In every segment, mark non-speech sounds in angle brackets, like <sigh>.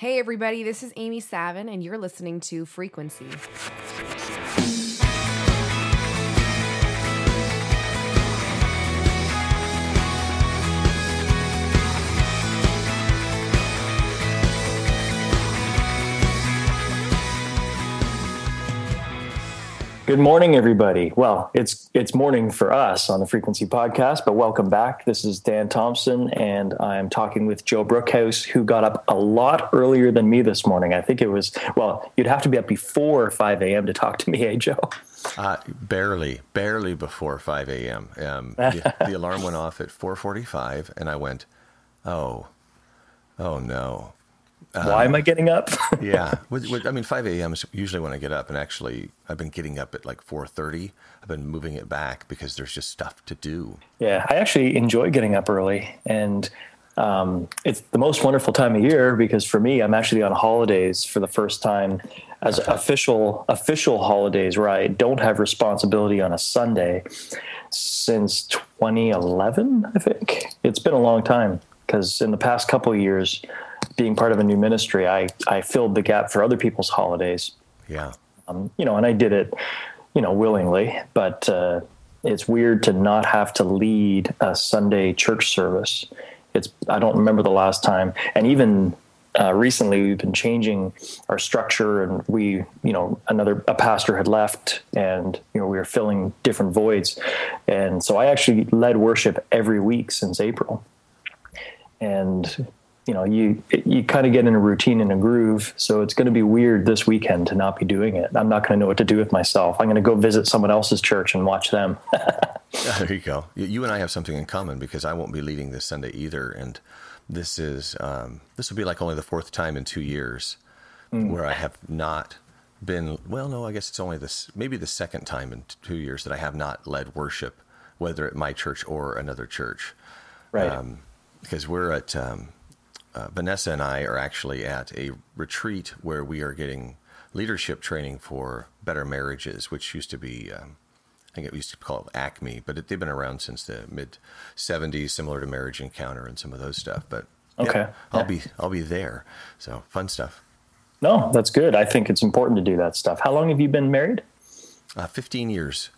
Hey, everybody, this is Amy Savin, and you're listening to Frequency. Good morning, everybody. Well, it's it's morning for us on the Frequency Podcast, but welcome back. This is Dan Thompson, and I'm talking with Joe Brookhouse, who got up a lot earlier than me this morning. I think it was well, you'd have to be up before 5 a.m. to talk to me, hey <laughs> Joe? Uh, barely, barely before 5 a.m. Um, <laughs> the, the alarm went off at 4:45, and I went, "Oh, oh no." Why am I getting up? <laughs> yeah, <laughs> I mean, 5 a.m. is usually when I get up, and actually, I've been getting up at like 4:30. I've been moving it back because there's just stuff to do. Yeah, I actually enjoy getting up early, and um, it's the most wonderful time of year because for me, I'm actually on holidays for the first time as official official holidays where I don't have responsibility on a Sunday since 2011. I think it's been a long time because in the past couple years being part of a new ministry, I, I filled the gap for other people's holidays. Yeah. Um, you know, and I did it, you know, willingly, but uh, it's weird to not have to lead a Sunday church service. It's, I don't remember the last time. And even uh, recently we've been changing our structure and we, you know, another, a pastor had left and, you know, we were filling different voids. And so I actually led worship every week since April. And you know you you kind of get in a routine and a groove. So it's going to be weird this weekend to not be doing it. I'm not going to know what to do with myself. I'm going to go visit someone else's church and watch them. <laughs> There you go. You and i have something in common because i won't be leading this sunday either. And this is um, this will be like only the fourth time in two years mm. where i have not been well no i guess it's only this maybe the second time in two years that i have not led worship whether at my church or another church. Right. Um, because we're at um, uh, Vanessa and I are actually at a retreat where we are getting leadership training for better marriages, which used to be, um, I think it used to be called Acme, but it, they've been around since the mid '70s, similar to Marriage Encounter and some of those stuff. But okay, yeah, I'll yeah. be I'll be there. So fun stuff. No, that's good. I think it's important to do that stuff. How long have you been married? Uh, Fifteen years.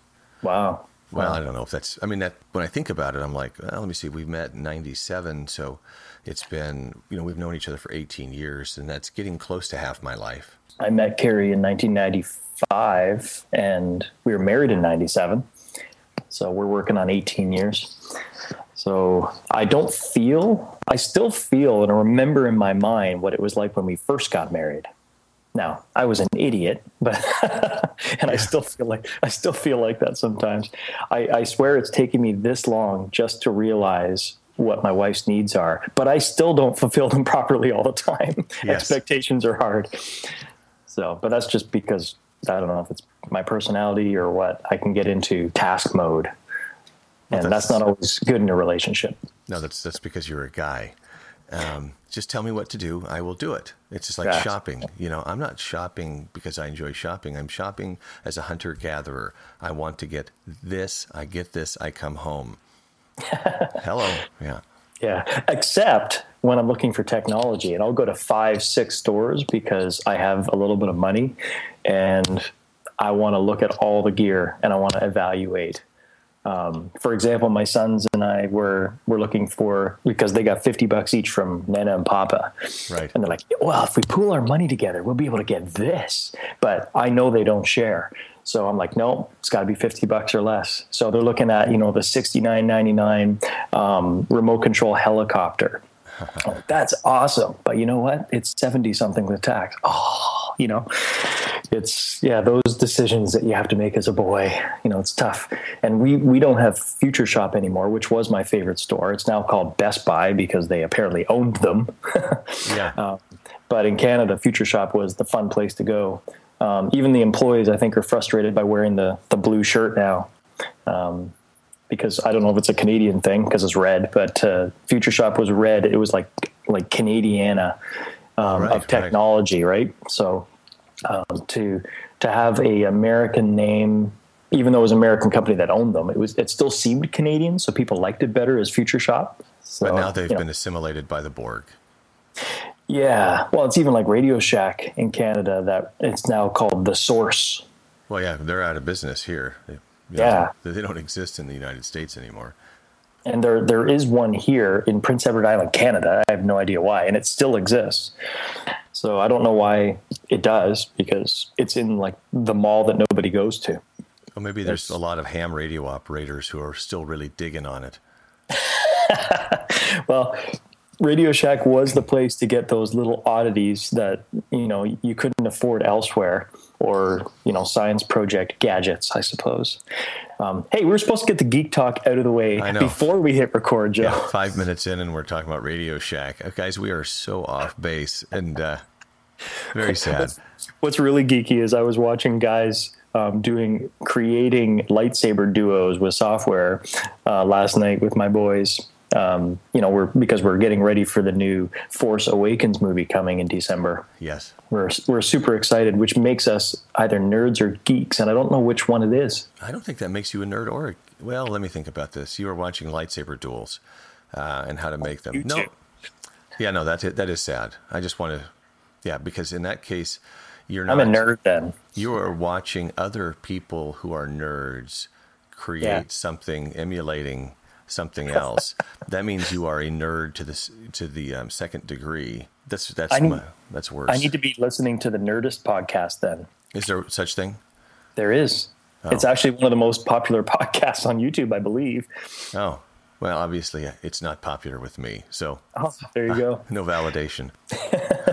Wow. Well, wow. I don't know if that's. I mean, that when I think about it, I'm like, well, let me see. We met in '97, so it's been, you know, we've known each other for 18 years, and that's getting close to half my life. I met Carrie in 1995, and we were married in 97. So we're working on 18 years. So I don't feel, I still feel and I remember in my mind what it was like when we first got married. Now I was an idiot, but <laughs> and I still feel like I still feel like that sometimes. I, I swear it's taken me this long just to realize what my wife's needs are, but I still don't fulfill them <laughs> properly all the time. Yes. Expectations are hard. So, but that's just because I don't know if it's my personality or what. I can get into task mode, well, and that's, that's, not always good in a relationship. No, that's that's because you're a guy. Um, just tell me what to do, I will do it. It's just like shopping. You know, I'm not shopping because I enjoy shopping. I'm shopping as a hunter gatherer. I want to get this. I get this. I come home. <laughs> Hello. Yeah. Yeah. Except when I'm looking for technology, and I'll go to five, six stores because I have a little bit of money and I want to look at all the gear and I want to evaluate. Um, for example, my sons and I were were looking for because they got fifty bucks each from Nana and Papa, right? And they're like, "Well, if we pool our money together, we'll be able to get this." But I know they don't share, so I'm like, no, it's got to be 50 bucks or less. So they're looking at, you know, the 69.99 um, remote control helicopter. oh, that's awesome. But you know what? It's 70 something with tax. Oh, you know, it's, yeah, those decisions that you have to make as a boy, you know, it's tough. And we, we don't have Future Shop anymore, which was my favorite store. It's now called Best Buy because they apparently owned them. <laughs> yeah. Um, but in Canada, Future Shop was the fun place to go. Um, even the employees, I think, are frustrated by wearing the the blue shirt now. Um, because I don't know if it's a Canadian thing because it's red, but uh, Future Shop was red. It was like like Canadiana um, right, of technology, right? right? So um, to to have a American name, even though it was an American company that owned them, it was it still seemed Canadian, so people liked it better as Future Shop. So, but now they've been know. assimilated by the Borg. Yeah, well, it's even like Radio Shack in Canada that it's now called the Source. Well, yeah, they're out of business here. They, yeah, they don't exist in the United States anymore. And there, there is one here in Prince Edward Island, Canada. I have no idea why, and it still exists. So I don't know why it does because it's in like the mall that nobody goes to. Well, maybe there's a lot of ham radio operators who are still really digging on it. <laughs> well, Radio Shack was the place to get those little oddities that you know you couldn't afford elsewhere, or you know science project gadgets, I suppose. Um, hey, we were supposed to get the geek talk out of the way before we hit record, Joe. Yeah, five minutes in, and we're talking about Radio Shack, uh, guys. We are so off base and uh, very <laughs> sad. What's, what's really geeky is I was watching guys um, doing creating lightsaber duos with software uh, last night with my boys um, you know, we're because we're getting ready for the new Force Awakens movie coming in December. Yes, we're we're super excited, which makes us either nerds or geeks, and I don't know which one it is. I don't think that makes you a nerd or a, well. Let me think about this. You were watching lightsaber duels uh, and how to make them. no, yeah, no, that's it. That is sad. I just want to, yeah, because in that case, you're not. I'm a nerd then. You are watching other people who are nerds create yeah. something emulating something <laughs> else, that means you are a nerd to this to the um, second degree. That's that's need, my, that's worse. I need to be listening to the Nerdist podcast then. Is there such thing? There is. Oh. It's actually one of the most popular <laughs> podcasts on YouTube, I believe. Oh, well, obviously it's not popular with me, so oh, there you go. no validation. <laughs>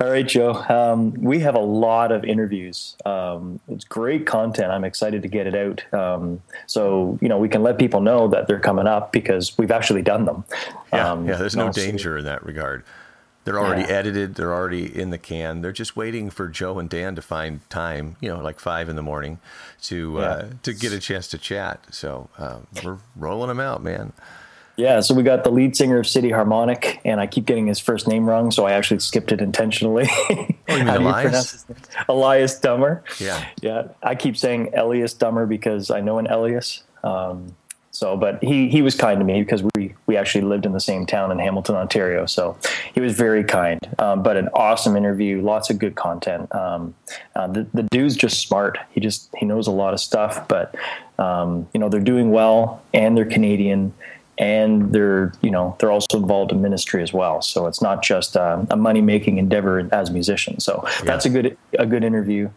All right, Joe. Um, we have a lot of interviews. Um, it's great content. I'm excited to get it out. Um, so you know we can let people know that they're coming up because we've actually done them. Yeah, um, yeah. There's no danger in that regard. They're already yeah. edited. They're already in the can. They're just waiting for Joe and Dan to find time. You know, like five in the morning, to uh, yeah. uh, to get a chance to chat. So uh, we're rolling them out, man. Yeah, so we got the lead singer of City Harmonic, and I keep getting his first name wrong, so I actually skipped it intentionally. Oh, you <laughs> mean Elias? You Elias Dummer. Yeah. Yeah, I keep saying Elias Dummer because I know an Elias. Um, so, but he he was kind to me because we we actually lived in the same town in Hamilton, Ontario. So he was very kind. Um, but an awesome interview, lots of good content. Um, uh, the the dude's just smart. He just he knows a lot of stuff. But um, you know they're doing well, and they're Canadian and they're you know they're also involved in ministry as well. So it's not just uh, a money making endeavor as musicians. So yeah. that's a good a good interview,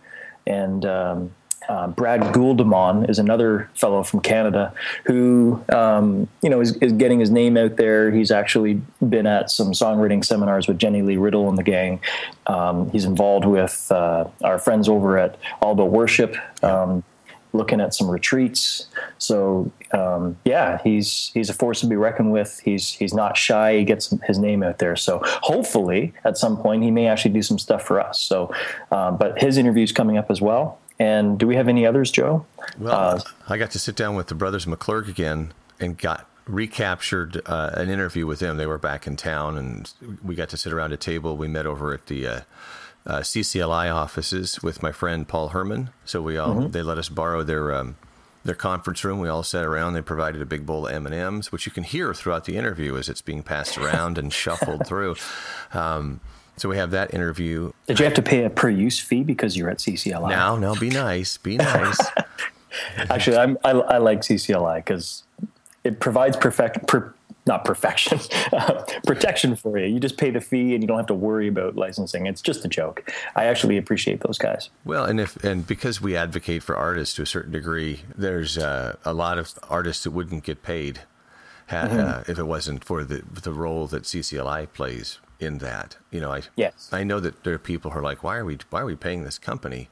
and. Um, uh, Brad Gouldemont is another fellow from Canada who, um, you know, is, is, getting his name out there. He's actually been at some songwriting seminars with Jennie Lee Riddle and the gang. Um, he's involved with uh, our friends over at All About Worship. Um, looking at some retreats. So um, yeah, he's he's a force to be reckoned with. He's he's not shy. He gets his name out there. So hopefully, at some point, he may actually do some stuff for us. So, uh, but his interview's coming up as well. And do we have any others, Joe? Well, uh, I got to sit down with the brothers McClurg again and got recaptured uh, an interview with them. They were back in town, and we got to sit around a table. We met over at the uh, uh, CCLI offices with my friend Paul Herman. So we all mm-hmm. they let us borrow their um, their conference room. We all sat around. They provided a big bowl of M and M's, which you can hear throughout the interview as it's being passed around and shuffled <laughs> through. Um, so we have that interview. Did you have to pay a per use fee because you're at CCLI? No, no, be nice, be <laughs> nice. Actually, I'm, I, I like CCLI because it provides perfect per, not perfection, <laughs> protection for you. You just pay the fee and you don't have to worry about licensing. It's just a joke. I actually appreciate those guys. Well, and if and because we advocate for artists to a certain degree, there's uh, a lot of artists that wouldn't get paid mm-hmm. uh, if it wasn't for the the role that CCLI plays in that. You know, I yes. I know that there are people who are like, why are we why are we paying this company?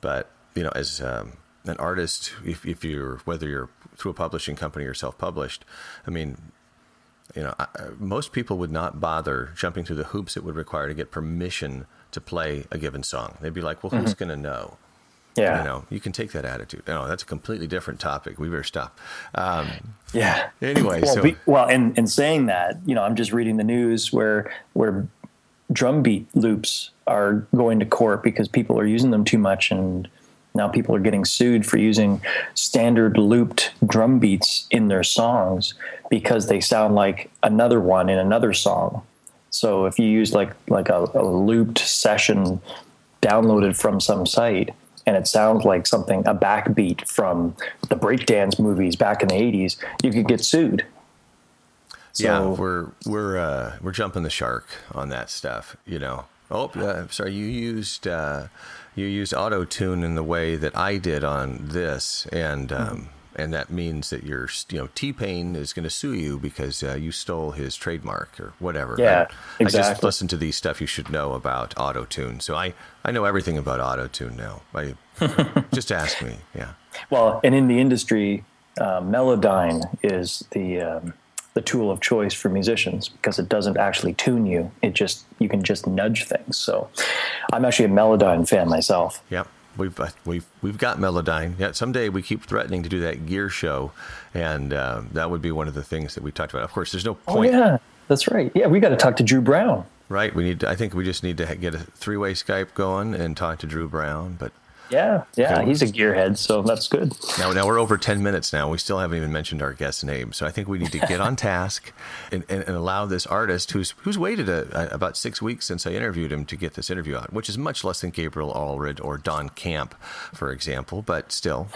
But you know, as um, an artist, if, if you're whether you're through a publishing company or self-published, I mean, you know, most people would not bother jumping through the hoops it would require to get permission to play a given song. They'd be like, well, who's mm-hmm. going to know? Yeah. You know, you can take that attitude. No, that's a completely different topic. We better stop. Um, yeah. Anyway, well, so. We, well, in, in saying that, you know, I'm just reading the news where, where drum beat loops are going to court because people are using them too much and now people are getting sued for using standard looped drum beats in their songs because they sound like another one in another song. So if you use like like a, a looped session downloaded from some site and it sounds like something a backbeat from the breakdance movies back in the 80s you could get sued so, yeah we're we're uh, we're jumping the shark on that stuff you know oh uh, sorry you used uh, you used auto tune in the way that i did on this and um, mm-hmm and that means that your you know T Pain is going to sue you because uh, you stole his trademark or whatever. Yeah, I, exactly. I just listen to these stuff you should know about auto tune. So I I know everything about auto tune now. I <laughs> just ask me. Yeah. Well, and in the industry, uh, Melodyne is the um, the tool of choice for musicians because it doesn't actually tune you. It just you can just nudge things. So I'm actually a Melodyne fan myself. Yep. We've uh, we've we've got Melodyne. Yeah, someday we keep threatening to do that gear show, and uh, that would be one of the things that we talked about. Of course, there's no oh, point. Oh yeah, that's right. Yeah, we got to talk to Drew Brown. Right. We need. To, I think we just need to get a three-way Skype going and talk to Drew Brown. But yeah, yeah, okay. he's a gearhead, so that's good. Now, now we're over ten minutes now. We still haven't even mentioned our guest's name, so I think we need to get on <laughs> task and, and, and, allow this artist, who's who's waited a, a, about six weeks since I interviewed him, to get this interview out, which is much less than Gabriel Allred or Don Camp, for example, but still,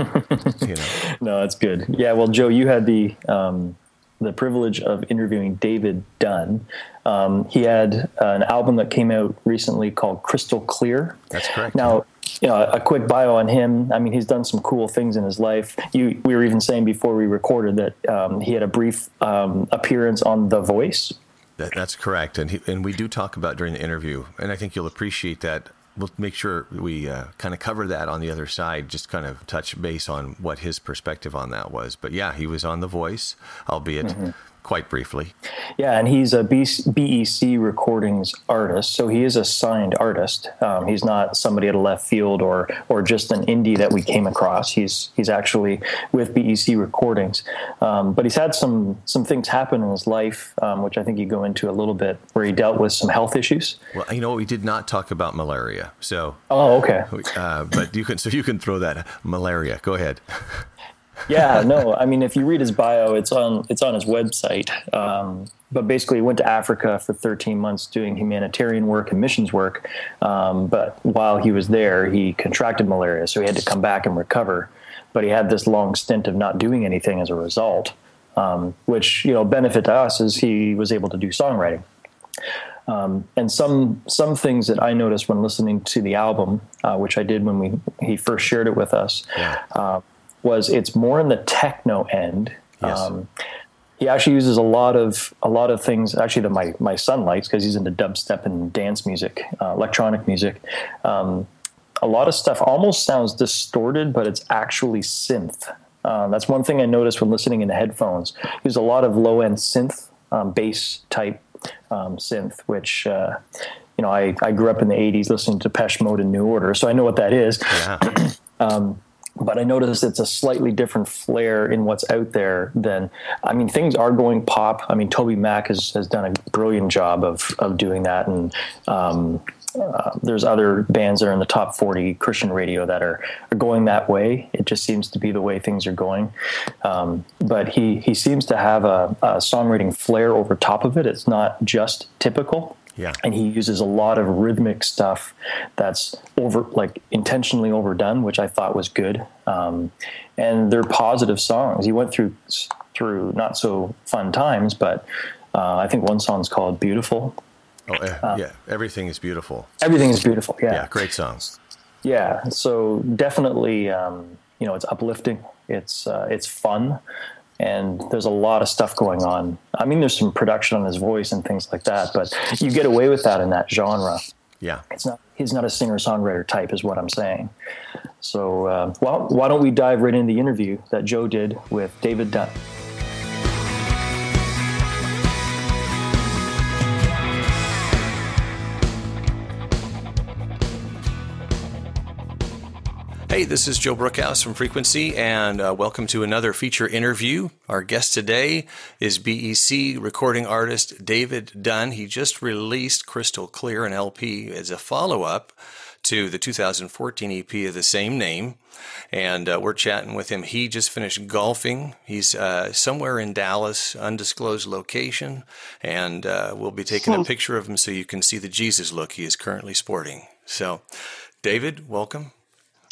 you know. <laughs> No, that's good. Yeah, well, Joe, you had the um, the privilege of interviewing David Dunn. Um, he had an album that came out recently called Crystal Clear. That's correct. Now, you know, a quick bio on him. I mean, he's done some cool things in his life. You, we were even saying before we recorded that um, he had a brief um, appearance on The Voice. That, that's correct, and he, and we do talk about during the interview, and I think you'll appreciate that. We'll make sure we uh, kind of cover that on the other side, just kind of touch base on what his perspective on that was. But yeah, he was on The Voice, albeit mm-hmm quite briefly. Yeah, and he's a BEC Recordings artist, so he is a signed artist. Um, he's not somebody at a left field or or just an indie that we came across. He's he's actually with BEC Recordings, um, but he's had some some things happen in his life, um, which I think you go into a little bit, where he dealt with some health issues. Well, you know, we did not talk about malaria, so oh, okay. Uh, but you can so you can throw that malaria. Go ahead. <laughs> yeah, no. I mean, if you read his bio, it's on it's on his website. Um, but basically, he went to Africa for 13 months doing humanitarian work and missions work. Um, but while he was there, he contracted malaria, so he had to come back and recover. But he had this long stint of not doing anything as a result, um, which you know benefit to us is he was able to do songwriting. Um, and some some things that I noticed when listening to the album, uh, which I did when we he first shared it with us, yeah. uh, was it's more in the techno end. Yes. Um, he actually uses a lot of a lot of things actually that my my son likes because he's into dubstep and dance music, uh, electronic music. Um, a lot of stuff almost sounds distorted, but it's actually synth. Uh, that's one thing I noticed when listening in the headphones. There's a lot of low end synth, um, bass type um, synth, which uh, you know I, I grew up in the '80s listening to Depeche Mode and New Order, so I know what that is. Yeah. <clears throat> um, but I noticed it's a slightly different flair in what's out there than I mean things are going pop. I mean TobyMac has has done a brilliant job of of doing that, and um, uh, there's other bands that are in the top 40 Christian radio that are, are going that way. It just seems to be the way things are going. Um, but he he seems to have a, a songwriting flair over top of it. It's not just typical. Yeah. And he uses a lot of rhythmic stuff that's over, like intentionally overdone, which I thought was good. Um, and they're positive songs. He went through through not so fun times, but uh, I think one song's called "Beautiful." Oh, uh, yeah. Everything is beautiful. Everything is beautiful. Yeah. Yeah. Great songs. Yeah. So definitely, um, you know, it's uplifting. It's uh, it's fun and there's a lot of stuff going on. I mean, there's some production on his voice and things like that, but you get away with that in that genre. Yeah, it's not. He's not a singer songwriter type, is what I'm saying. So, uh, well, why don't we dive right into the interview that Joe did with David Dunn? Hey, this is Joe Brookhouse from Frequency, and uh, welcome to another feature interview. Our guest today is BEC recording artist David Dunn. He just released Crystal Clear, an LP, as a follow up to the 2014 EP of the same name. And uh, we're chatting with him. He just finished golfing. He's uh, somewhere in Dallas, undisclosed location. And uh, we'll be taking a picture of him so you can see the Jesus look he is currently sporting. So, David, welcome.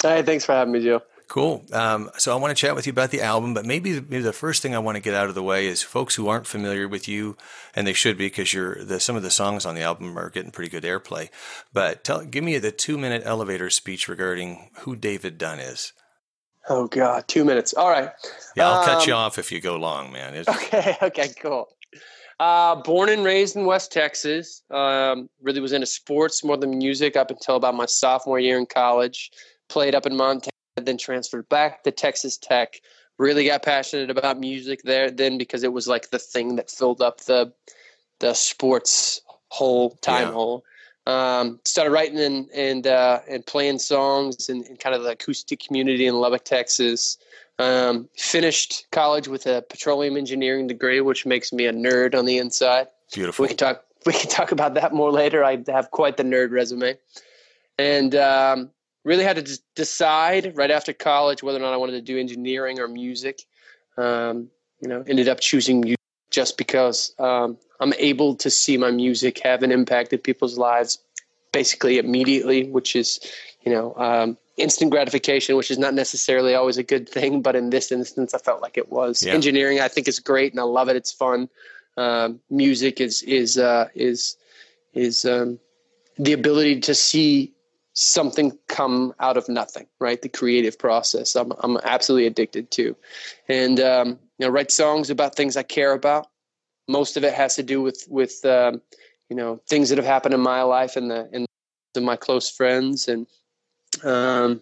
Hey, thanks for having me, Joe. Cool. Um, so I want to chat with you about the album, but maybe maybe the first thing I want to get out of the way is folks who aren't familiar with you, and they should be because you're the, some of the songs on the album are getting pretty good airplay. But tell, give me the two minute elevator speech regarding who David Dunn is. Oh God, two minutes. All right. Yeah, I'll Um, cut you off if you go long, man. It's, <laughs> Okay. Okay. Cool. Uh, born and raised in West Texas. Um, really was into sports more than music up until about my sophomore year in college. Played up in Montana, then transferred back to Texas Tech. Really got passionate about music there then because it was like the thing that filled up the the sports whole time Yeah. hole. Um, started writing and and uh, and playing songs in, in kind of the acoustic community in Lubbock, Texas. Um, finished college with a petroleum engineering degree, which makes me a nerd on the inside. beautiful. We can talk. <laughs> We can talk about that more later. I have quite the nerd resume, and um, really had to just decide right after college whether or not I wanted to do engineering or music. Um, you know, ended up choosing music just because um, I'm able to see my music have an impact in people's lives, basically immediately, which is, you know, um, instant gratification, which is not necessarily always a good thing, but in this instance, I felt like it was. Yeah. Engineering, I think, is great, and I love it. It's fun. Um, music is is uh, is is um, the ability to see something come out of nothing, right? The creative process. I'm I'm absolutely addicted to, and um, you know, write songs about things I care about. Most of it has to do with with um, you know things that have happened in my life and the and to my close friends and um.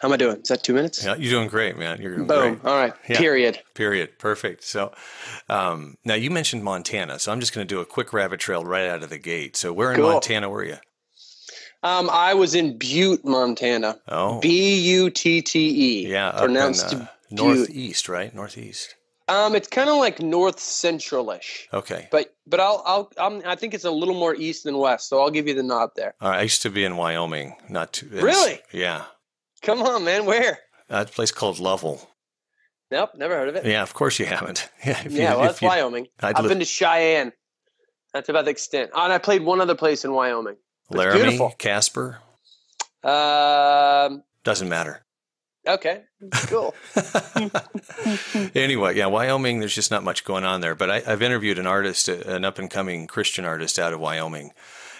How am I doing? Is that two minutes? yeah, you're doing great, man. You're doing Boom. great. All right. Yeah. Period. Period. Perfect. So, um, now you mentioned Montana, so I'm just going to do a quick rabbit trail right out of the gate. So, where in Cool. Montana were you? Um, I was in Butte, Montana. Oh, B U T T E. yeah, pronounced in, uh, Butte. northeast, right? Northeast. Um, it's kind of like north central-ish, Okay. but but I'll I'll I'm, I think it's a little more east than west, so I'll give you the nod there. All right, I used to be in Wyoming, not too. Really? Yeah. Come on, man, where? Uh, a place called Lovell. Nope, never heard of it. Yeah, of course you haven't. <laughs> Yeah, if you- yeah, well, that's you- Wyoming. I'd I've li- been to Cheyenne. That's about the extent. Oh, and I played one other place in Wyoming. It's Laramie, beautiful. Casper, Um, doesn't matter. okay, cool. <laughs> <laughs> anyway, yeah, Wyoming. There's just not much going on there. But I, I've interviewed an artist, uh, an up and coming Christian artist out of Wyoming,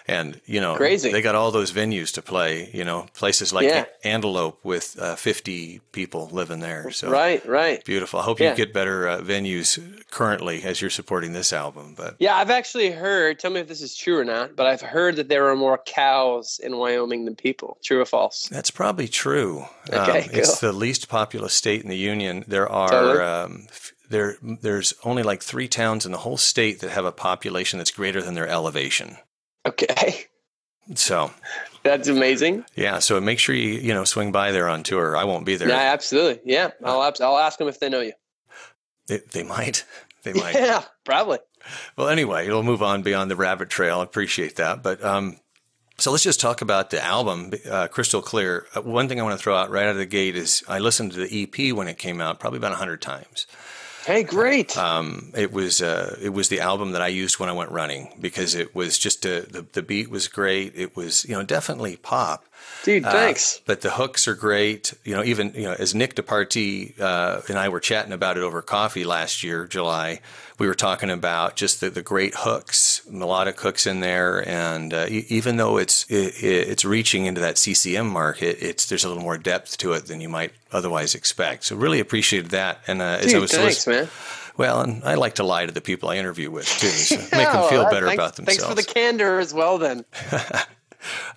and you know, Crazy. They got all those venues to play. You know, places like Yeah. Antelope with uh, 50 people living there. So right, right. beautiful. I hope Yeah. you get better uh, venues currently as you're supporting this album. But Yeah, I've actually heard. Tell me if this is true or not. But I've heard that there are more cows in Wyoming than people. True or false? That's probably true. Okay, um, It's the least populous state in the union. There are Totally. um, f- there there's only like three towns in the whole state that have a population that's greater than their elevation. Okay, So that's amazing. yeah, so make sure you you know swing by there on tour. I won't be there. Yeah, absolutely. Yeah, I'll I'll ask them if they know you. They, they might. <laughs> They might. Yeah, probably. Well, anyway, it'll move on beyond the rabbit trail. I appreciate that. But um, so let's just talk about the album, uh, Crystal Clear. Uh, one thing I want to throw out right out of the gate is I listened to the EP when it came out, probably about hundred times. Hey, great. Um, it was uh, it was the album that I used when I went running because it was just a, the the beat was great. It was you know definitely pop. Dude, Uh, thanks. but the hooks are great. You know, even you know, as Nick DeParty uh, and I were chatting about it over coffee last year, July, we were talking about just the, the great hooks, melodic hooks in there, and uh, even though it's it, it's reaching into that CCM market, it's there's a little more depth to it than you might otherwise expect. So really appreciated that. And uh, as I was thanks, man. well, and I like to lie to the people I interview with too, so <laughs> make them feel better thanks, about themselves. Thanks for the candor as well, then. <laughs>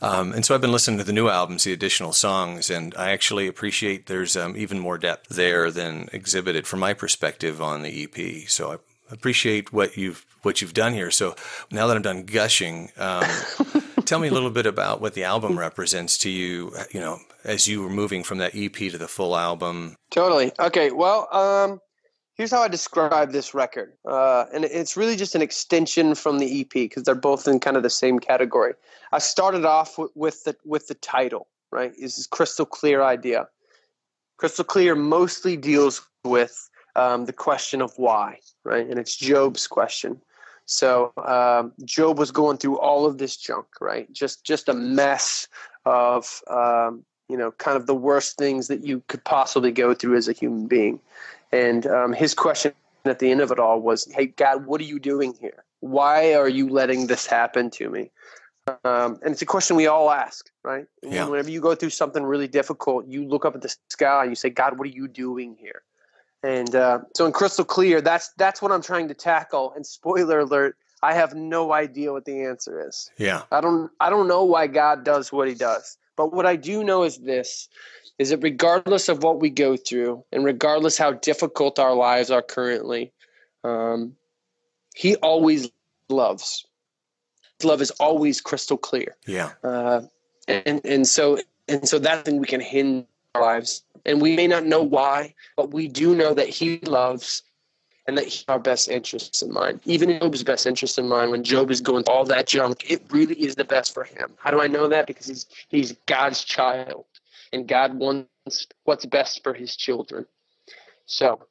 Um, and so I've been listening to the new albums, the additional songs, and I actually appreciate there's um, even more depth there than exhibited from my perspective on the EP. So I appreciate what you've what you've done here. So now that I'm done gushing, um, <laughs> tell me a little bit about what the album represents to you. You know, as you were moving from that EP to the full album. Totally. Okay. Well, um, here's how I describe this record, uh, and it's really just an extension from the EP because they're both in kind of the same category. I started off with, the with the title, right? Is this crystal clear idea? Crystal clear mostly deals with um, the question of why, right? And it's Job's question. So um, Job was going through all of this junk, right? Just just a mess of um, you know, kind of the worst things that you could possibly go through as a human being. And um, his question at the end of it all was, "Hey God, what are you doing here? Why are you letting this happen to me?" Um, and it's a question we all ask, right? Yeah. Whenever you go through something really difficult, you look up at the sky and you say, "God, what are you doing here?" And uh, so in Crystal Clear, that's that's what I'm trying to tackle. And spoiler alert, I have no idea what the answer is. Yeah. I don't I don't know why God does what he does. But what I do know is this is that regardless of what we go through and regardless how difficult our lives are currently, um, he always loves. His love is always crystal clear. Yeah. Uh, and and so and so that thing we can hinge our lives. And we may not know why, but we do know that he loves and that he has our best interests in mind. Even Job's best interest in mind when Job is going through all that junk, it really is the best for him. How do I know that? Because he's he's God's child and God wants what's best for his children. So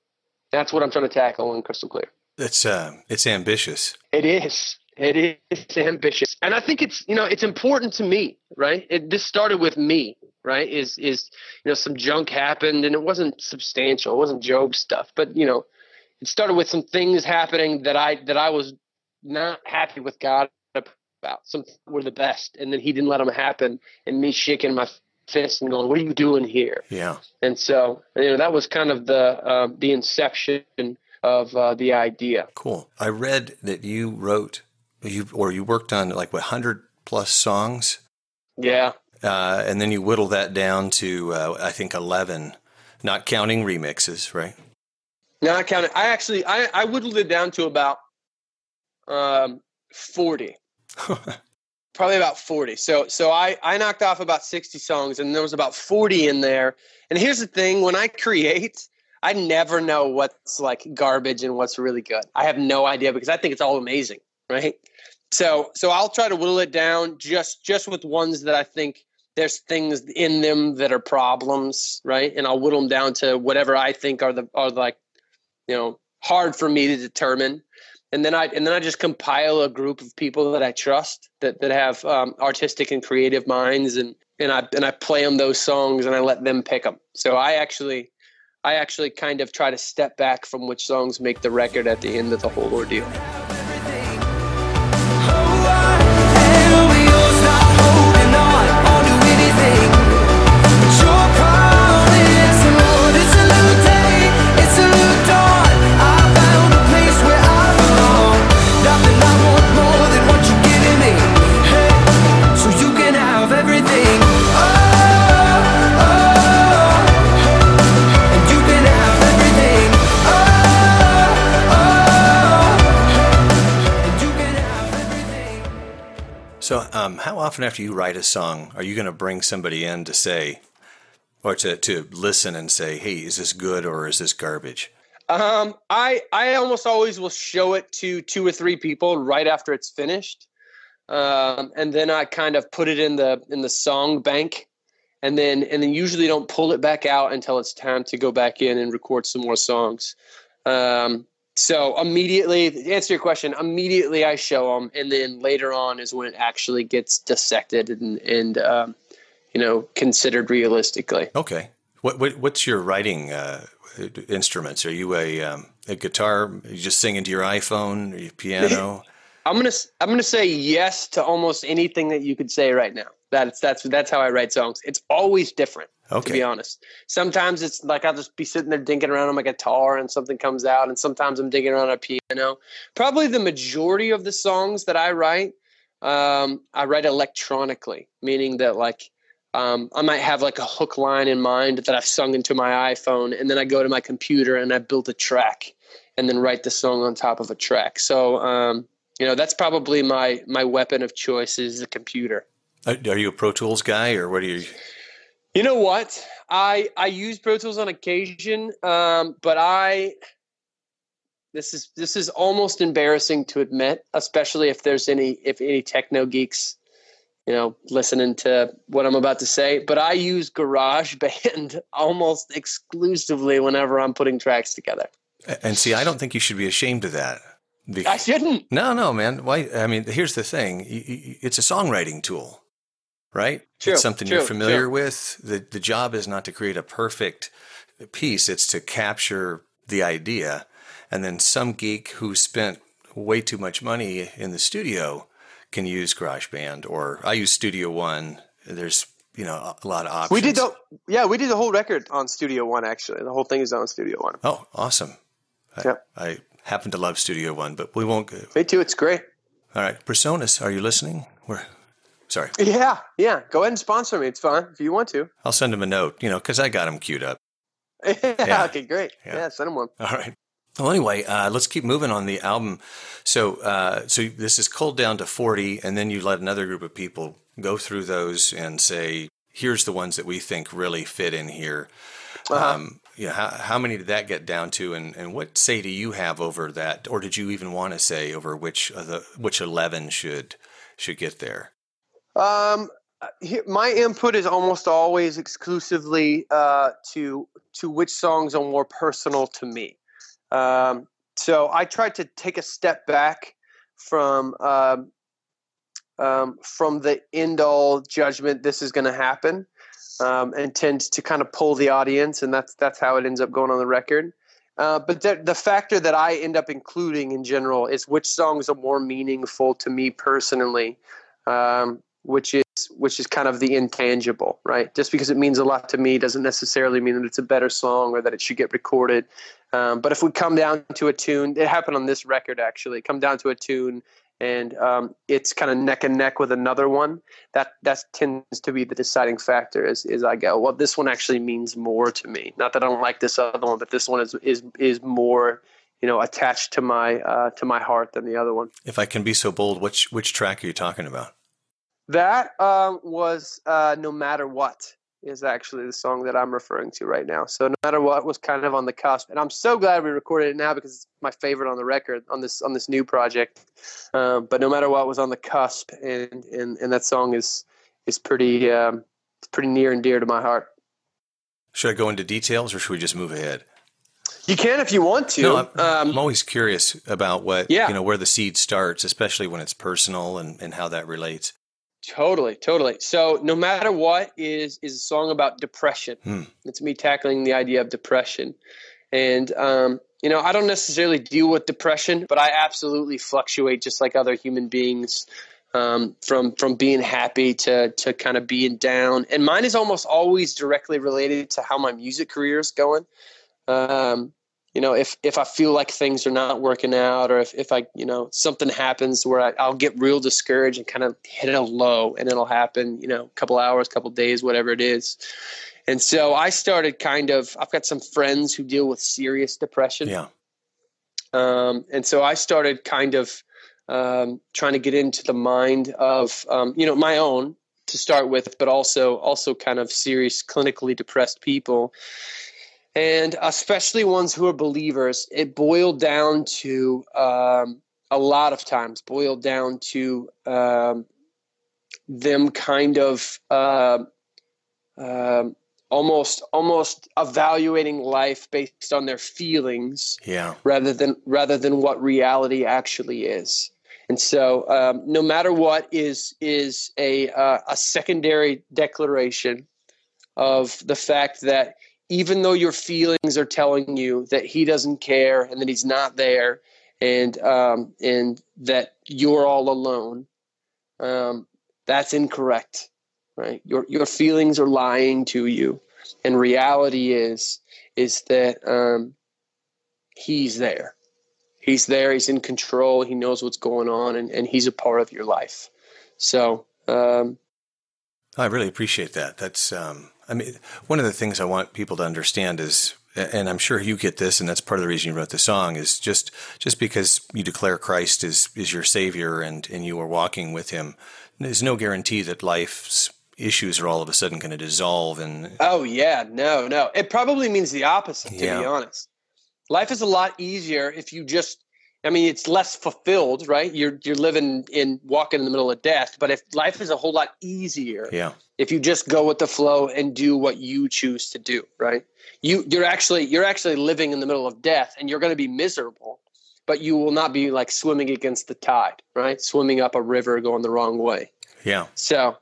that's what I'm trying to tackle in Crystal Clear. It's uh, it's ambitious. It is. It is ambitious, and I think it's you know it's important to me, right? It, this started with me, right? Is is you know some junk happened, and it wasn't substantial. It wasn't Job stuff, but you know, it started with some things happening that I that I was not happy with God about. Some were the best, and then He didn't let them happen, and me shaking my fist and going, "What are you doing here?" Yeah. And so you know that was kind of the uh, the inception of uh, the idea. Cool. I read that you wrote you or you worked on like what hundred plus songs, Yeah. uh, and then you whittle that down to uh, I think eleven, not counting remixes, right? No, I counted. I actually I, I whittled it down to about um, forty, <laughs> probably about forty. So so I I knocked off about sixty songs, and there was about forty in there. And here's the thing: when I create, I never know what's like garbage and what's really good. I have no idea because I think it's all amazing, right? So so I'll try to whittle it down just just with ones that I think there's things in them that are problems, right? And I'll whittle them down to whatever I think are the are like you know hard for me to determine and then i and then i just compile a group of people that i trust that that have um, artistic and creative minds and and i and i play them those songs and i let them pick them so i actually i actually kind of try to step back from which songs make the record at the end of the whole ordeal um, how often after you write a song are you going to bring somebody in to say, or to, to listen and say, hey, is this good or is this garbage? Um, I I almost always will show it to two or three people right after it's finished, um, and then I kind of put it in the in the song bank, and then and then usually don't pull it back out until it's time to go back in and record some more songs. Um, so immediately, to answer your question, immediately I show them, and then later on is when it actually gets dissected and and um, you know considered realistically. Okay. What, what what's your writing uh, instruments? Are you a um, a guitar? Are you just sing into your iPhone? Are you piano? <laughs> I'm gonna I'm gonna say yes to almost anything that you could say right now. That's that's that's how I write songs. It's always different. Okay. To be honest, sometimes it's like I'll just be sitting there dinking around on my guitar and something comes out, and sometimes I'm digging around on a piano. Probably the majority of the songs that I write, um, I write electronically, meaning that like um, I might have like a hook line in mind that I've sung into my iPhone, and then I go to my computer and I build a track, and then write the song on top of a track. So um, you know that's probably my my weapon of choice is the computer. Are, you a Pro Tools guy, or what are you? You know what? I I use Pro Tools on occasion, um, but I this is this is almost embarrassing to admit, especially if there's any if any techno geeks, you know, listening to what I'm about to say. But I use GarageBand <laughs> almost exclusively whenever I'm putting tracks together. And see, I don't think you should be ashamed of that. I shouldn't. No, no, man. Why? I mean, here's the thing: it's a songwriting tool, right? True, it's something true, you're familiar true. with. the The job is not to create a perfect piece; it's to capture the idea. And then some geek who spent way too much money in the studio can use GarageBand, or I use Studio One. There's you know a lot of options. We did the yeah, we did the whole record on Studio One. Actually, the whole thing is on Studio One. Oh, awesome! I, Yep. I happen to love Studio One, but we won't. go. Me too. It's great. All right, PreSonus, are you listening? We're sorry. Yeah, yeah. Go ahead and sponsor me. It's fine if you want to. I'll send him a note, you know, because I got him queued up. <laughs> yeah. Okay, great. Yeah. Yeah. send them one. All right. Well, anyway, uh, let's keep moving on the album. So, uh, so this is culled down to forty, and then you let another group of people go through those and say, "Here's the ones that we think really fit in here." Uh-huh. Um, you know, how, how many did that get down to, and, and what say do you have over that, or did you even want to say over which of the which eleven should should get there? Um, my input is almost always exclusively uh, to to which songs are more personal to me. Um, so I try to take a step back from um, um, from the end all judgment. This is going to happen, um, and tend to kind of pull the audience, and that's that's how it ends up going on the record. Uh, but the, the factor that I end up including in general is which songs are more meaningful to me personally, um, which is which is kind of the intangible, right? Just because it means a lot to me doesn't necessarily mean that it's a better song or that it should get recorded. Um, but if we come down to a tune, it happened on this record actually. Come down to a tune, and um, it's kind of neck and neck with another one. That that tends to be the deciding factor. Is is I go, well, this one actually means more to me. Not that I don't like this other one, but this one is is is more, you know, attached to my uh, to my heart than the other one. If I can be so bold, which which track are you talking about? That um, was uh, no matter what is actually the song that I'm referring to right now. So no matter what was kind of on the cusp, and I'm so glad we recorded it now because it's my favorite on the record on this on this new project. Um, but no matter what was on the cusp, and and, and that song is is pretty um, pretty near and dear to my heart. Should I go into details, or should we just move ahead? You can if you want to. No, I'm, um, I'm always curious about what Yeah. you know where the seed starts, especially when it's personal and, and how that relates. Totally, totally. So no matter what is is a song about depression. Hmm. It's me tackling the idea of depression. And um, you know, I don't necessarily deal with depression, but I absolutely fluctuate just like other human beings. Um, from from being happy to to kind of being down, and mine is almost always directly related to how my music career is going. Um, you know, if if I feel like things are not working out, or if if I you know something happens where I, I'll get real discouraged and kind of hit a low, and it'll happen, you know, a couple hours, couple days, whatever it is. And so I started kind of. I've got some friends who deal with serious depression. Yeah. Um, and so I started kind of um, trying to get into the mind of, um, you know, my own to start with, but also also kind of serious clinically depressed people, and especially ones who are believers. It boiled down to um, a lot of times boiled down to um, them kind of. Uh, um, almost almost evaluating life based on their feelings Yeah. rather than rather than what reality actually is. And so, um, no matter what is is a uh, a secondary declaration of the fact that even though your feelings are telling you that he doesn't care and that he's not there, and um, and that you're all alone, um, that's incorrect. Right? Your your feelings are lying to you, and reality is is that um, he's there. He's there. He's in control. He knows what's going on, and, and he's a part of your life. So, um, I really appreciate that. That's, um, I mean, one of the things I want people to understand is, and I'm sure you get this, and that's part of the reason you wrote the song is just just because you declare Christ is is your Savior and and you are walking with Him. There's no guarantee that life's issues are all of a sudden going to dissolve. And oh yeah, no, no, it probably means the opposite. To yeah. be honest, life is a lot easier if you just I mean, it's less fulfilled, right? You're you're living in walking in the middle of death. But if life is a whole lot easier, yeah. If you just go with the flow and do what you choose to do, right? You you're actually you're actually living in the middle of death, and you're going to be miserable, but you will not be like swimming against the tide, right? Swimming up a river going the wrong way. Yeah. So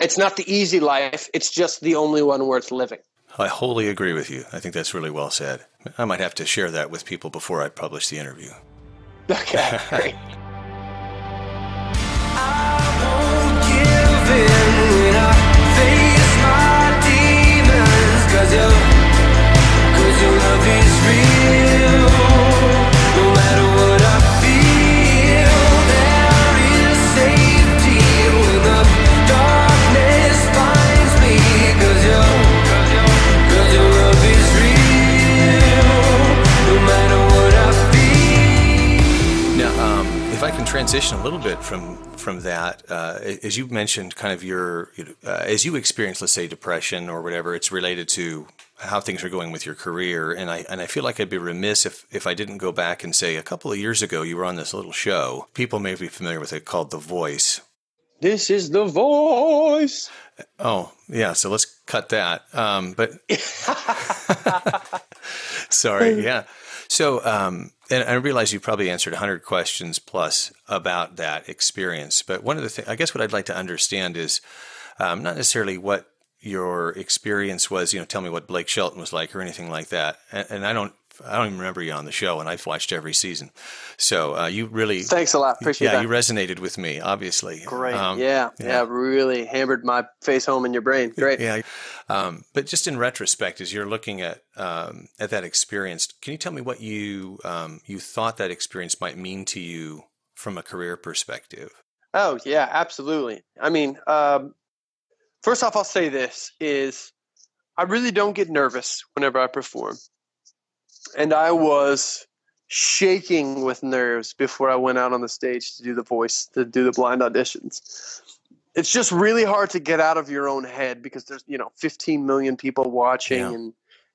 it's not the easy life. It's just the only one worth living. I wholly agree with you. I think that's really well said. I might have to share that with people before I publish the interview. <laughs> Okay, great. Cause your love is real transition a little bit from from that, uh, as you mentioned, kind of your uh, as you experience, let's say, depression or whatever, it's related to how things are going with your career. And I and I feel like I'd be remiss if if I didn't go back and say a couple of years ago you were on this little show. People may be familiar with it called The Voice. This is the voice. Oh yeah, so let's cut that. Um, but <laughs> <laughs> sorry, yeah. So um, and I realize you probably answered 100 questions plus about that experience. But one of the things, I guess, what I'd like to understand is um, not necessarily what your experience was. You know, tell me what Blake Shelton was like or anything like that. And, and I don't I don't even remember you on the show, and I've watched every season. So uh, you really thanks a lot. Appreciate yeah, that. you resonated with me, obviously. Great. Um, yeah, yeah, yeah, really hammered my face home in your brain. Great. Yeah. Um, but just in retrospect, as you're looking at um, at that experience, can you tell me what you um, you thought that experience might mean to you from a career perspective? Oh yeah, absolutely. I mean, um, first off, I'll say this is I really don't get nervous whenever I perform and I was shaking with nerves before I went out on the stage to do the voice, to do the blind auditions. It's just really hard to get out of your own head because there's you know 15 million people watching yeah. and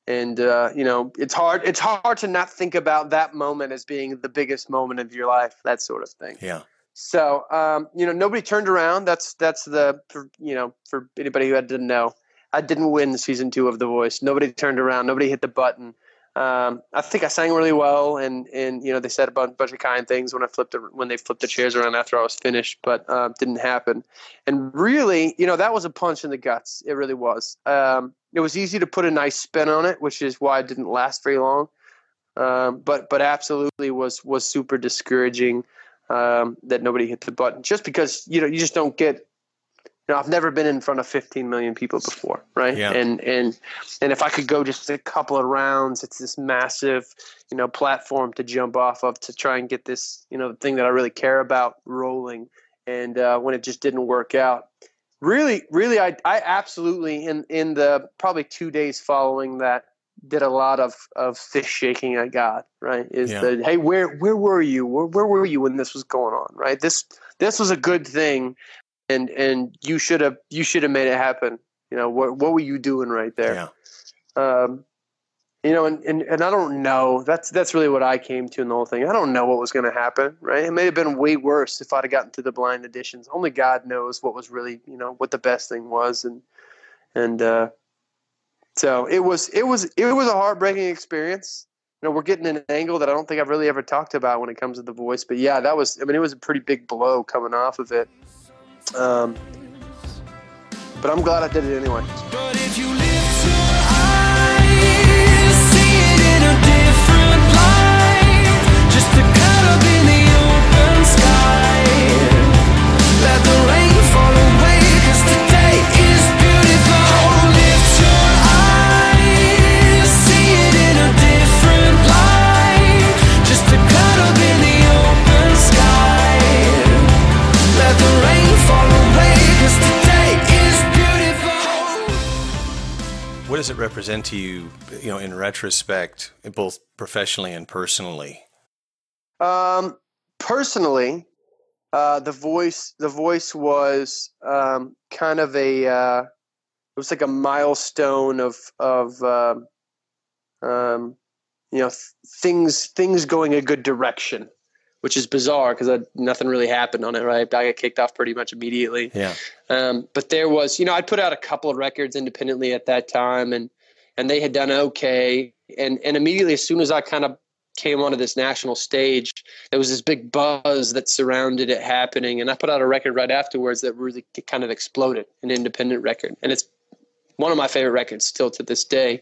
and uh, you know it's hard it's hard to not think about that moment as being the biggest moment of your life that sort of thing. Yeah. So um, you know nobody turned around. That's that's the for, you know for anybody who didn't know i didn't win season two of the voice. Nobody turned around. Nobody hit the button um, I think I sang really well, and and you know they said a bunch, bunch of kind things when I flipped the, when they flipped the chairs around after I was finished, but uh, didn't happen. And really, you know, that was a punch in the guts. It really was. Um, it was easy to put a nice spin on it, which is why it didn't last very long. Um, but but absolutely was was super discouraging um, that nobody hit the button just because you know you just don't get you know, I've never been in front of 15 million people before, right? Yeah. And and and if I could go just a couple of rounds, it's this massive, you know, platform to jump off of to try and get this, you know, the thing that I really care about rolling. And uh, when it just didn't work out, really, really, I I absolutely in in the probably two days following that did a lot of of fish shaking at God, right? Is yeah. that hey, where where were you? Where, where were you when this was going on, right? This this was a good thing and and you should have you should have made it happen. You know what what were you doing right there? Yeah. Um, you know, and, and and I don't know. That's that's really what I came to in the whole thing. I don't know what was going to happen. Right? It may have been way worse if I'd have gotten to the blind auditions. Only God knows what was really you know what the best thing was, and and uh, so it was it was it was a heartbreaking experience. You know, we're getting an angle that I don't think I've really ever talked about when it comes to the voice. But yeah, that was I mean it was a pretty big blow coming off of it. Um, but I'm glad I did it anyway. Does it represent to you, you know, in retrospect, both professionally and personally? Um, personally, uh, the voice the voice was um, kind of a uh, it was like a milestone of of um, um, you know th- things things going a good direction, which is bizarre because nothing really happened on it. Right, I got kicked off pretty much immediately. Yeah. Um, but there was, you know, I'd put out a couple of records independently at that time, and and they had done okay. And and immediately, as soon as I kind of came onto this national stage, there was this big buzz that surrounded it happening. And I put out a record right afterwards that really kind of exploded, an independent record, and it's one of my favorite records still to this day.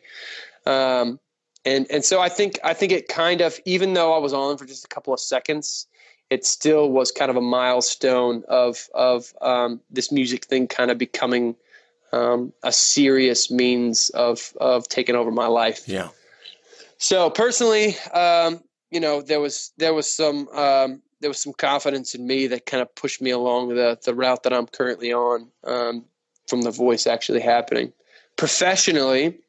Um, and and so I think I think it kind of, even though I was on for just a couple of seconds, it still was kind of a milestone of of um, this music thing kind of becoming um, a serious means of of taking over my life. Yeah. So personally, um, you know, there was there was some um, there was some confidence in me that kind of pushed me along the the route that I'm currently on um, from the voice actually happening. Professionally,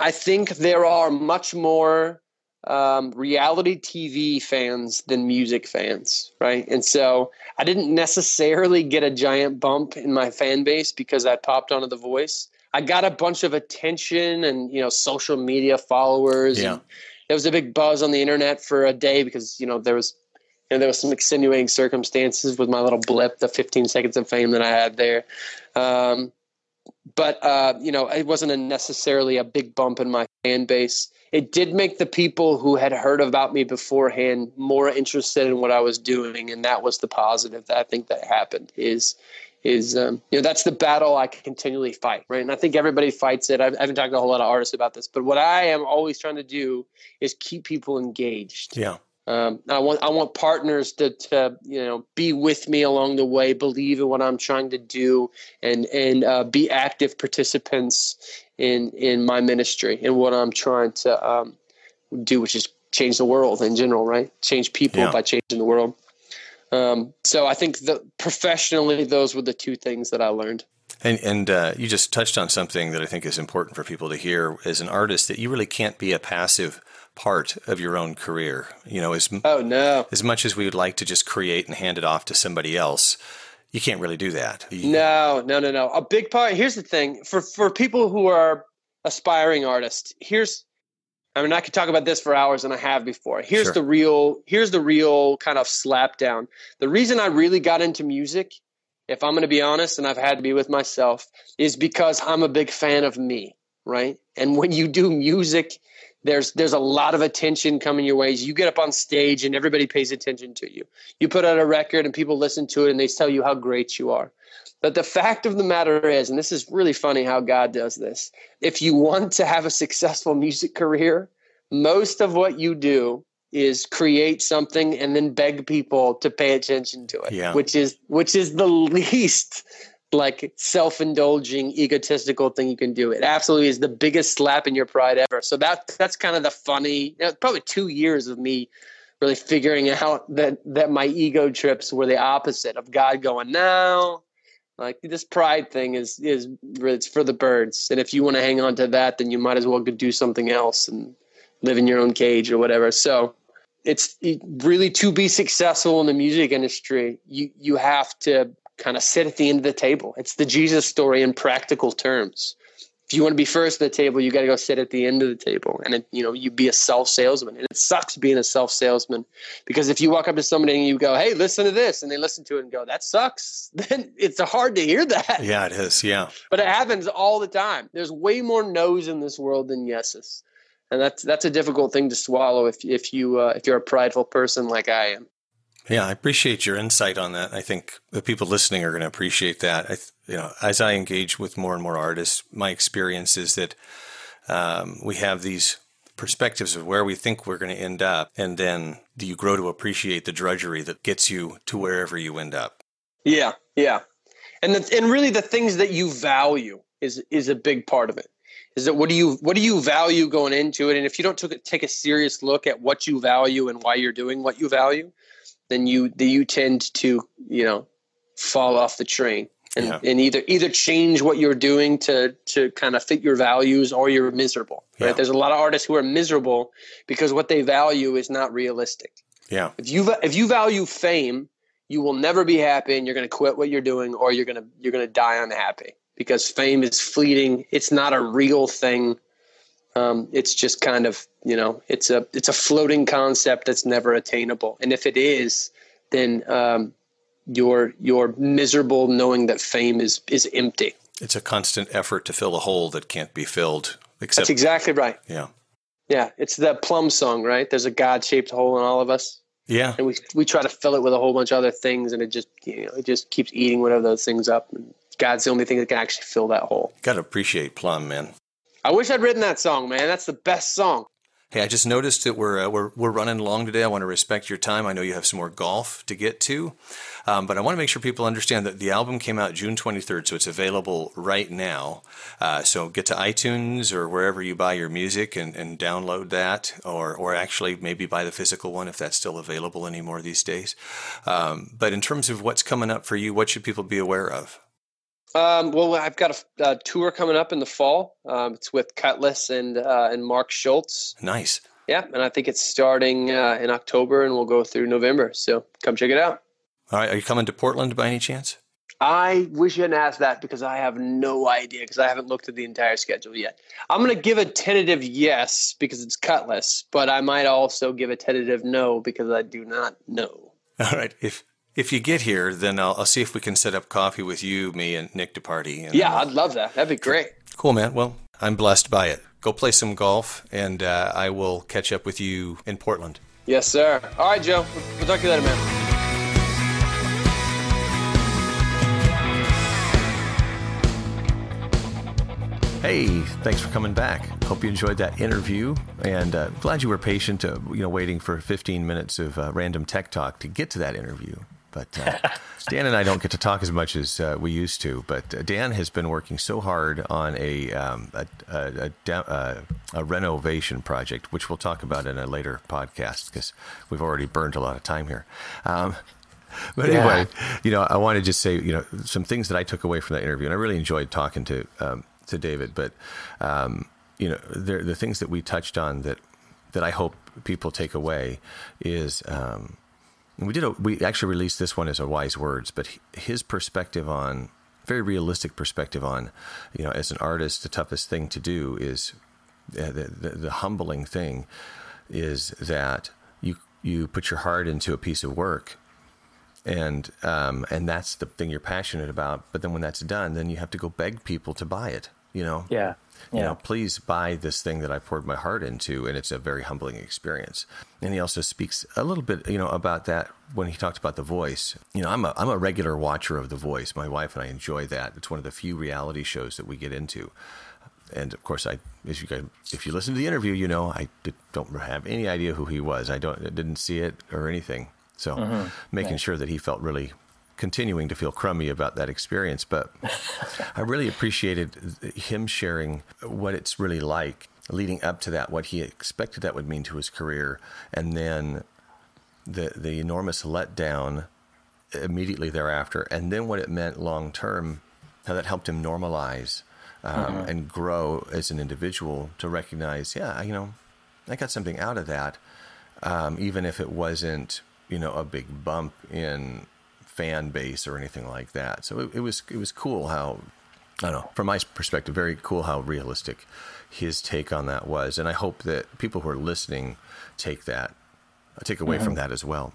I think there are much more um, reality TV fans than music fans, right? And so I didn't necessarily get a giant bump in my fan base because I popped onto The Voice. I got a bunch of attention and you know social media followers. Yeah. There was a big buzz on the internet for a day because you know there was you know, there was some extenuating circumstances with my little blip, the 15 seconds of fame that I had there. Um, but uh, you know, it wasn't a necessarily a big bump in my fan base. It did make the people who had heard about me beforehand more interested in what I was doing, and that was the positive that I think that happened. Is is um, you know that's the battle I continually fight, right? And I think everybody fights it. I've, I haven't talked to a whole lot of artists about this, but what I am always trying to do is keep people engaged. Yeah. Um, I want I want partners to to you know be with me along the way, believe in what I'm trying to do, and and uh, be active participants in in my ministry and what I'm trying to um, do, which is change the world in general, right? Change people Yeah. by changing the world. Um, so I think that professionally, those were the two things that I learned. And and uh, you just touched on something that I think is important for people to hear as an artist that you really can't be a passive part of your own career. You know, as Oh no, as much as we would like to just create and hand it off to somebody else, you can't really do that. You- No, no, no, no. A big part. Here's the thing for for people who are aspiring artists. Here's, I mean, I could talk about this for hours, and I have before. Here's Sure. the real. Here's the real kind of slap down. The reason I really got into music, if I'm going to be honest, and I've had to be with myself, is because I'm a big fan of me, right? And when you do music. There's there's a lot of attention coming your ways. You get up on stage and everybody pays attention to you. You put out a record and people listen to it and they tell you how great you are. But the fact of the matter is, and this is really funny how God does this, if you want to have a successful music career, most of what you do is create something and then beg people to pay attention to it. Yeah. Which is which is the <laughs> least like self-indulging egotistical thing you can do. It absolutely is the biggest slap in your pride ever. So that that's kind of the funny you know, probably two years of me really figuring out that that my ego trips were the opposite of God going, no, like this pride thing is is it's for the birds, and if you want to hang on to that, then you might as well go do something else and live in your own cage or whatever. So it's it- really to be successful in the music industry, you you have to kind of sit at the end of the table. It's the Jesus story in practical terms if you want to be first at the table, you got to go sit at the end of the table, and it, you know you be a self salesman. And it sucks being a self salesman because if you walk up to somebody and you go, "Hey, listen to this," and they listen to it and go, "That sucks," <laughs> then it's hard to hear that. Yeah, it is. Yeah. But it happens all the time. There's way more no's in this world than yeses, and that's that's a difficult thing to swallow if if you uh, if you're a prideful person like I am. Yeah, I appreciate your insight on that. I think the people listening are going to appreciate that. I, you know, as I engage with more and more artists, my experience is that um, we have these perspectives of where we think we're going to end up, and then do you grow to appreciate the drudgery that gets you to wherever you end up? Yeah, yeah, and the, and really the things that you value is is a big part of it. Is that what do you what do you value going into it? And if you don't took, take a serious look at what you value and why you're doing what you value, then you then you tend to you know fall off the train. and, Yeah. and either either change what you're doing to to kind of fit your values or you're miserable. Right? Yeah. There's a lot of artists who are miserable because what they value is not realistic. Yeah. If you if you value fame, you will never be happy, and you're going to quit what you're doing, or you're going to you're going to die unhappy because fame is fleeting. It's not a real thing. Um, it's just kind of you know it's a it's a floating concept that's never attainable. And if it is, then um, you're you're miserable knowing that fame is is empty. It's a constant effort to fill a hole that can't be filled. Except, That's exactly right. yeah. Yeah, it's that Plumb song, right? There's a God shaped hole in all of us. Yeah. and we we try to fill it with a whole bunch of other things, and it just you know it just keeps eating whatever those things up. And God's the only thing that can actually fill that hole. Got to appreciate Plumb, man. I wish I'd written that song, man. That's the best song. Hey, I just noticed that we're, uh, we're we're running long today. I want to respect your time. I know you have some more golf to get to, um, but I want to make sure people understand that the album came out June 23rd, so it's available right now. Uh, so get to iTunes or wherever you buy your music and, and download that, or or actually maybe buy the physical one if that's still available anymore these days. Um, but in terms of what's coming up for you, what should people be aware of? Um, well, I've got a, a tour coming up in the fall. Um, it's with Kutless and uh, and Mark Schultz. Nice. Yeah, and I think it's starting uh, in October, and we'll go through November. So come check it out. All right, are you coming to Portland by any chance? I wish you hadn't asked that because I have no idea because I haven't looked at the entire schedule yet. I'm going to give a tentative yes because it's Kutless, but I might also give a tentative no because I do not know. All right. If if you get here, then I'll, I'll see if we can set up coffee with you, me, and Nick to party. And, Yeah, I'd love that. That'd be great. cool, man. Well, I'm blessed by it. Go play some golf, and uh, I will catch up with you in Portland. Yes, sir. All right, Joe. We'll talk to you later, man. Hey, thanks for coming back. Hope you enjoyed that interview, and uh, glad you were patient, uh, you know, waiting for 15 minutes of uh, random tech talk to get to that interview. But uh, Dan and I don't get to talk as much as uh, we used to. But uh, Dan has been working so hard on a um, a, a, a, uh, a renovation project, which we'll talk about in a later podcast because we've already burned a lot of time here. Um, but Yeah. anyway, you know, I want to just say, you know, some things that I took away from that interview, and I really enjoyed talking to um, to David. But um, you know, the the things that we touched on that that I hope people take away is. Um, we did. A, we actually released this one as a wise words, but his perspective on very realistic perspective on, you know, as an artist, the toughest thing to do is uh, the, the, the humbling thing is that you you put your heart into a piece of work, and um, and that's the thing you're passionate about. But then when that's done, then you have to go beg people to buy it. You know, Yeah. you Yeah. know, please buy this thing that I poured my heart into, and it's a very humbling experience. And he also speaks a little bit, you know, about that when he talked about the voice. You know, I'm a I'm a regular watcher of the voice. My wife and I enjoy that. It's one of the few reality shows that we get into. And of course, I if you guys, if you listen to the interview, you know I did, don't have any idea who he was. I don't I didn't see it or anything. So mm-hmm. making sure that he felt really continuing to feel crummy about that experience. But <laughs> I really appreciated him sharing what it's really like leading up to that, what he expected that would mean to his career, and then the the enormous letdown immediately thereafter, and then what it meant long term, how that helped him normalize um, and grow as an individual to recognize, yeah, you know, I got something out of that, um, even if it wasn't, you know, a big bump in fan base or anything like that. So it, it was it was cool how I don't know from my perspective, very cool how realistic his take on that was, and I hope that people who are listening take that take away from that as well.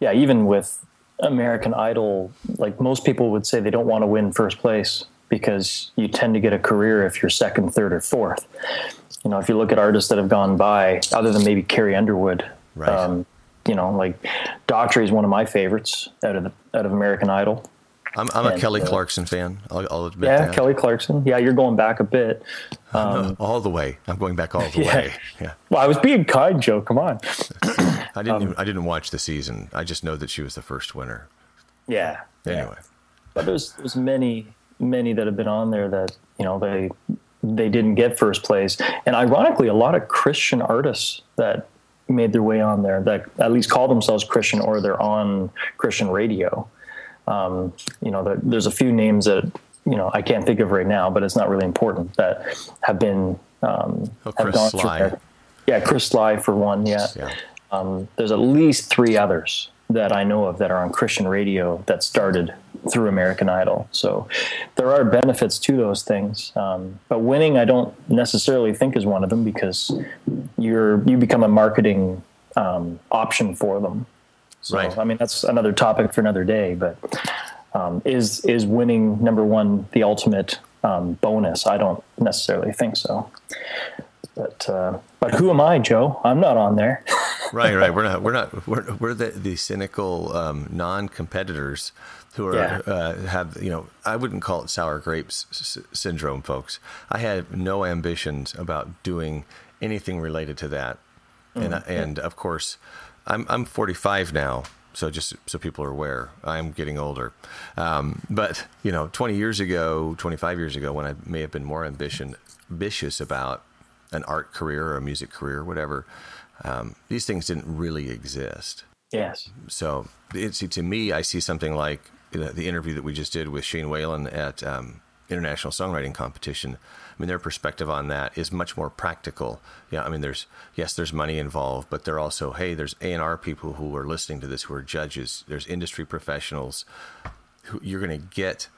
yeah, even with American Idol, like most people would say they don't want to win first place because you tend to get a career if you're second, third, or fourth. You know, if you look at artists that have gone by, other than maybe Carrie Underwood, Right. um, you know, like Daughtry is one of my favorites out of the out of American Idol. I'm, I'm a Kelly uh, Clarkson fan. I'll, I'll admit Yeah, that. Kelly Clarkson. Yeah, you're going back a bit. No, all the way. I'm going back all the <laughs> Yeah. way. Yeah. Well, I was being kind, Joe. Come on. <clears throat> I Um, didn't. even, I didn't watch the season. I just know that she was the first winner. Yeah. yeah. Anyway, But there's there's many many that have been on there that you know they they didn't get first place, and ironically, a lot of Christian artists that made their way on there that at least call themselves Christian or they're on Christian radio. Um, you know, there, there's a few names that you know I can't think of right now, but it's not really important that have been um, Oh, have Chris gone through Sligh. there. Yeah, Chris Sligh for one. Yeah. Yeah. Um, there's at least three others that I know of that are on Christian radio that started through American Idol. So there are benefits to those things. Um, but winning, I don't necessarily think is one of them because you're you become a marketing um, option for them. So Right. I mean that's another topic for another day. But um, is is winning number one the ultimate um, bonus? I don't necessarily think so. But uh, but who am I, Joe? I'm not on there. right, right. <laughs> We're not. We're not. We're, we're the, the cynical um, non-competitors who are Yeah. uh, have you know. I wouldn't call it sour grapes s- syndrome, folks. I had no ambitions about doing anything related to that, and I- and of course, I'm I'm 45 now. So just so people are aware, I'm getting older. Um, but you know, 20 years ago, 25 years ago, when I may have been more ambition, ambitious about an art career or a music career, or whatever, um, these things didn't really exist. yes. So it's to me, I see something like you know, the interview that we just did with Shane Whalen at um, International Songwriting Competition. I mean, their perspective on that is much more practical. Yeah, I mean, there's yes, there's money involved, but they're also hey, there's A and R people who are listening to this who are judges. There's industry professionals who you're going to get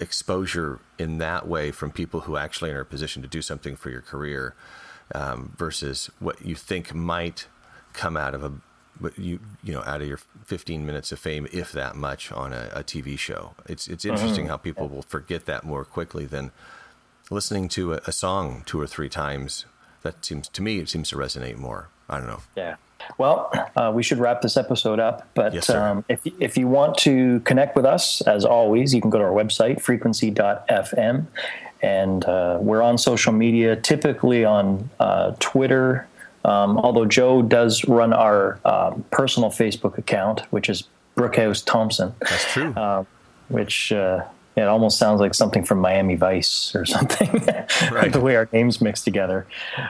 exposure in that way from people who actually are in a position to do something for your career um, versus what you think might come out of a what you you know out of your 15 minutes of fame if that much on a, a TV show it's it's interesting how people will forget that more quickly than listening to a, a song two or three times that seems to me it seems to resonate more I don't know Yeah. Well, uh, we should wrap this episode up. But Yes, um, if, if you want to connect with us, as always, you can go to our website, frequency.fm. And uh, we're on social media, typically on uh, Twitter. Um, although Joe does run our um, personal Facebook account, which is Brookhouse Thompson, that's true Uh, which uh, it almost sounds like something from Miami Vice or <laughs> something, Right. the way our names mix together.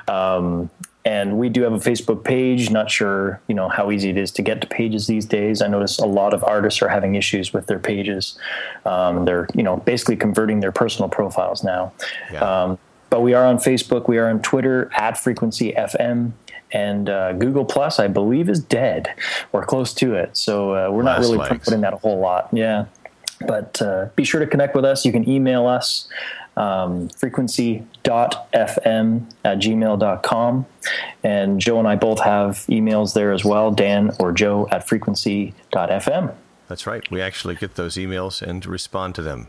Um, and we do have a Facebook page. Not sure, you know, how easy it is to get to pages these days. I notice a lot of artists are having issues with their pages. Um, they're, you know, basically converting their personal profiles now. Yeah. Um, but we are on Facebook. We are on Twitter at Frequency FM. And uh, Google Plus, I believe, is dead or close to it. So uh, we're not really legs. putting that a whole lot. Yeah. But uh, be sure to connect with us. You can email us um, frequency.fm at gmail.com. And Joe and I both have emails there as well, Dan or Joe at frequency.fm. that's right we actually get those emails and respond to them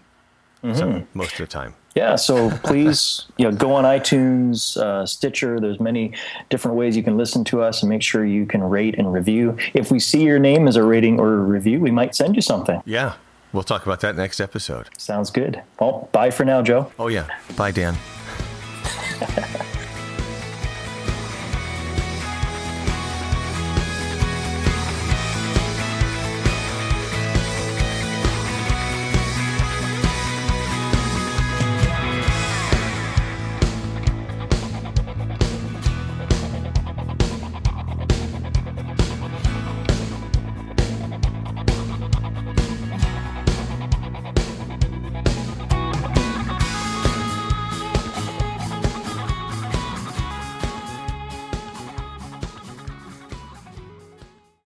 Mm-hmm. some, most of the time Yeah, so please, <laughs> you know, go on iTunes, uh, Stitcher. There's many different ways you can listen to us, and make sure you can rate and review. If we see your name as a rating or a review, we might send you something. yeah we'll talk about that next episode Sounds good. Well, bye for now, Joe. oh yeah bye Dan <laughs>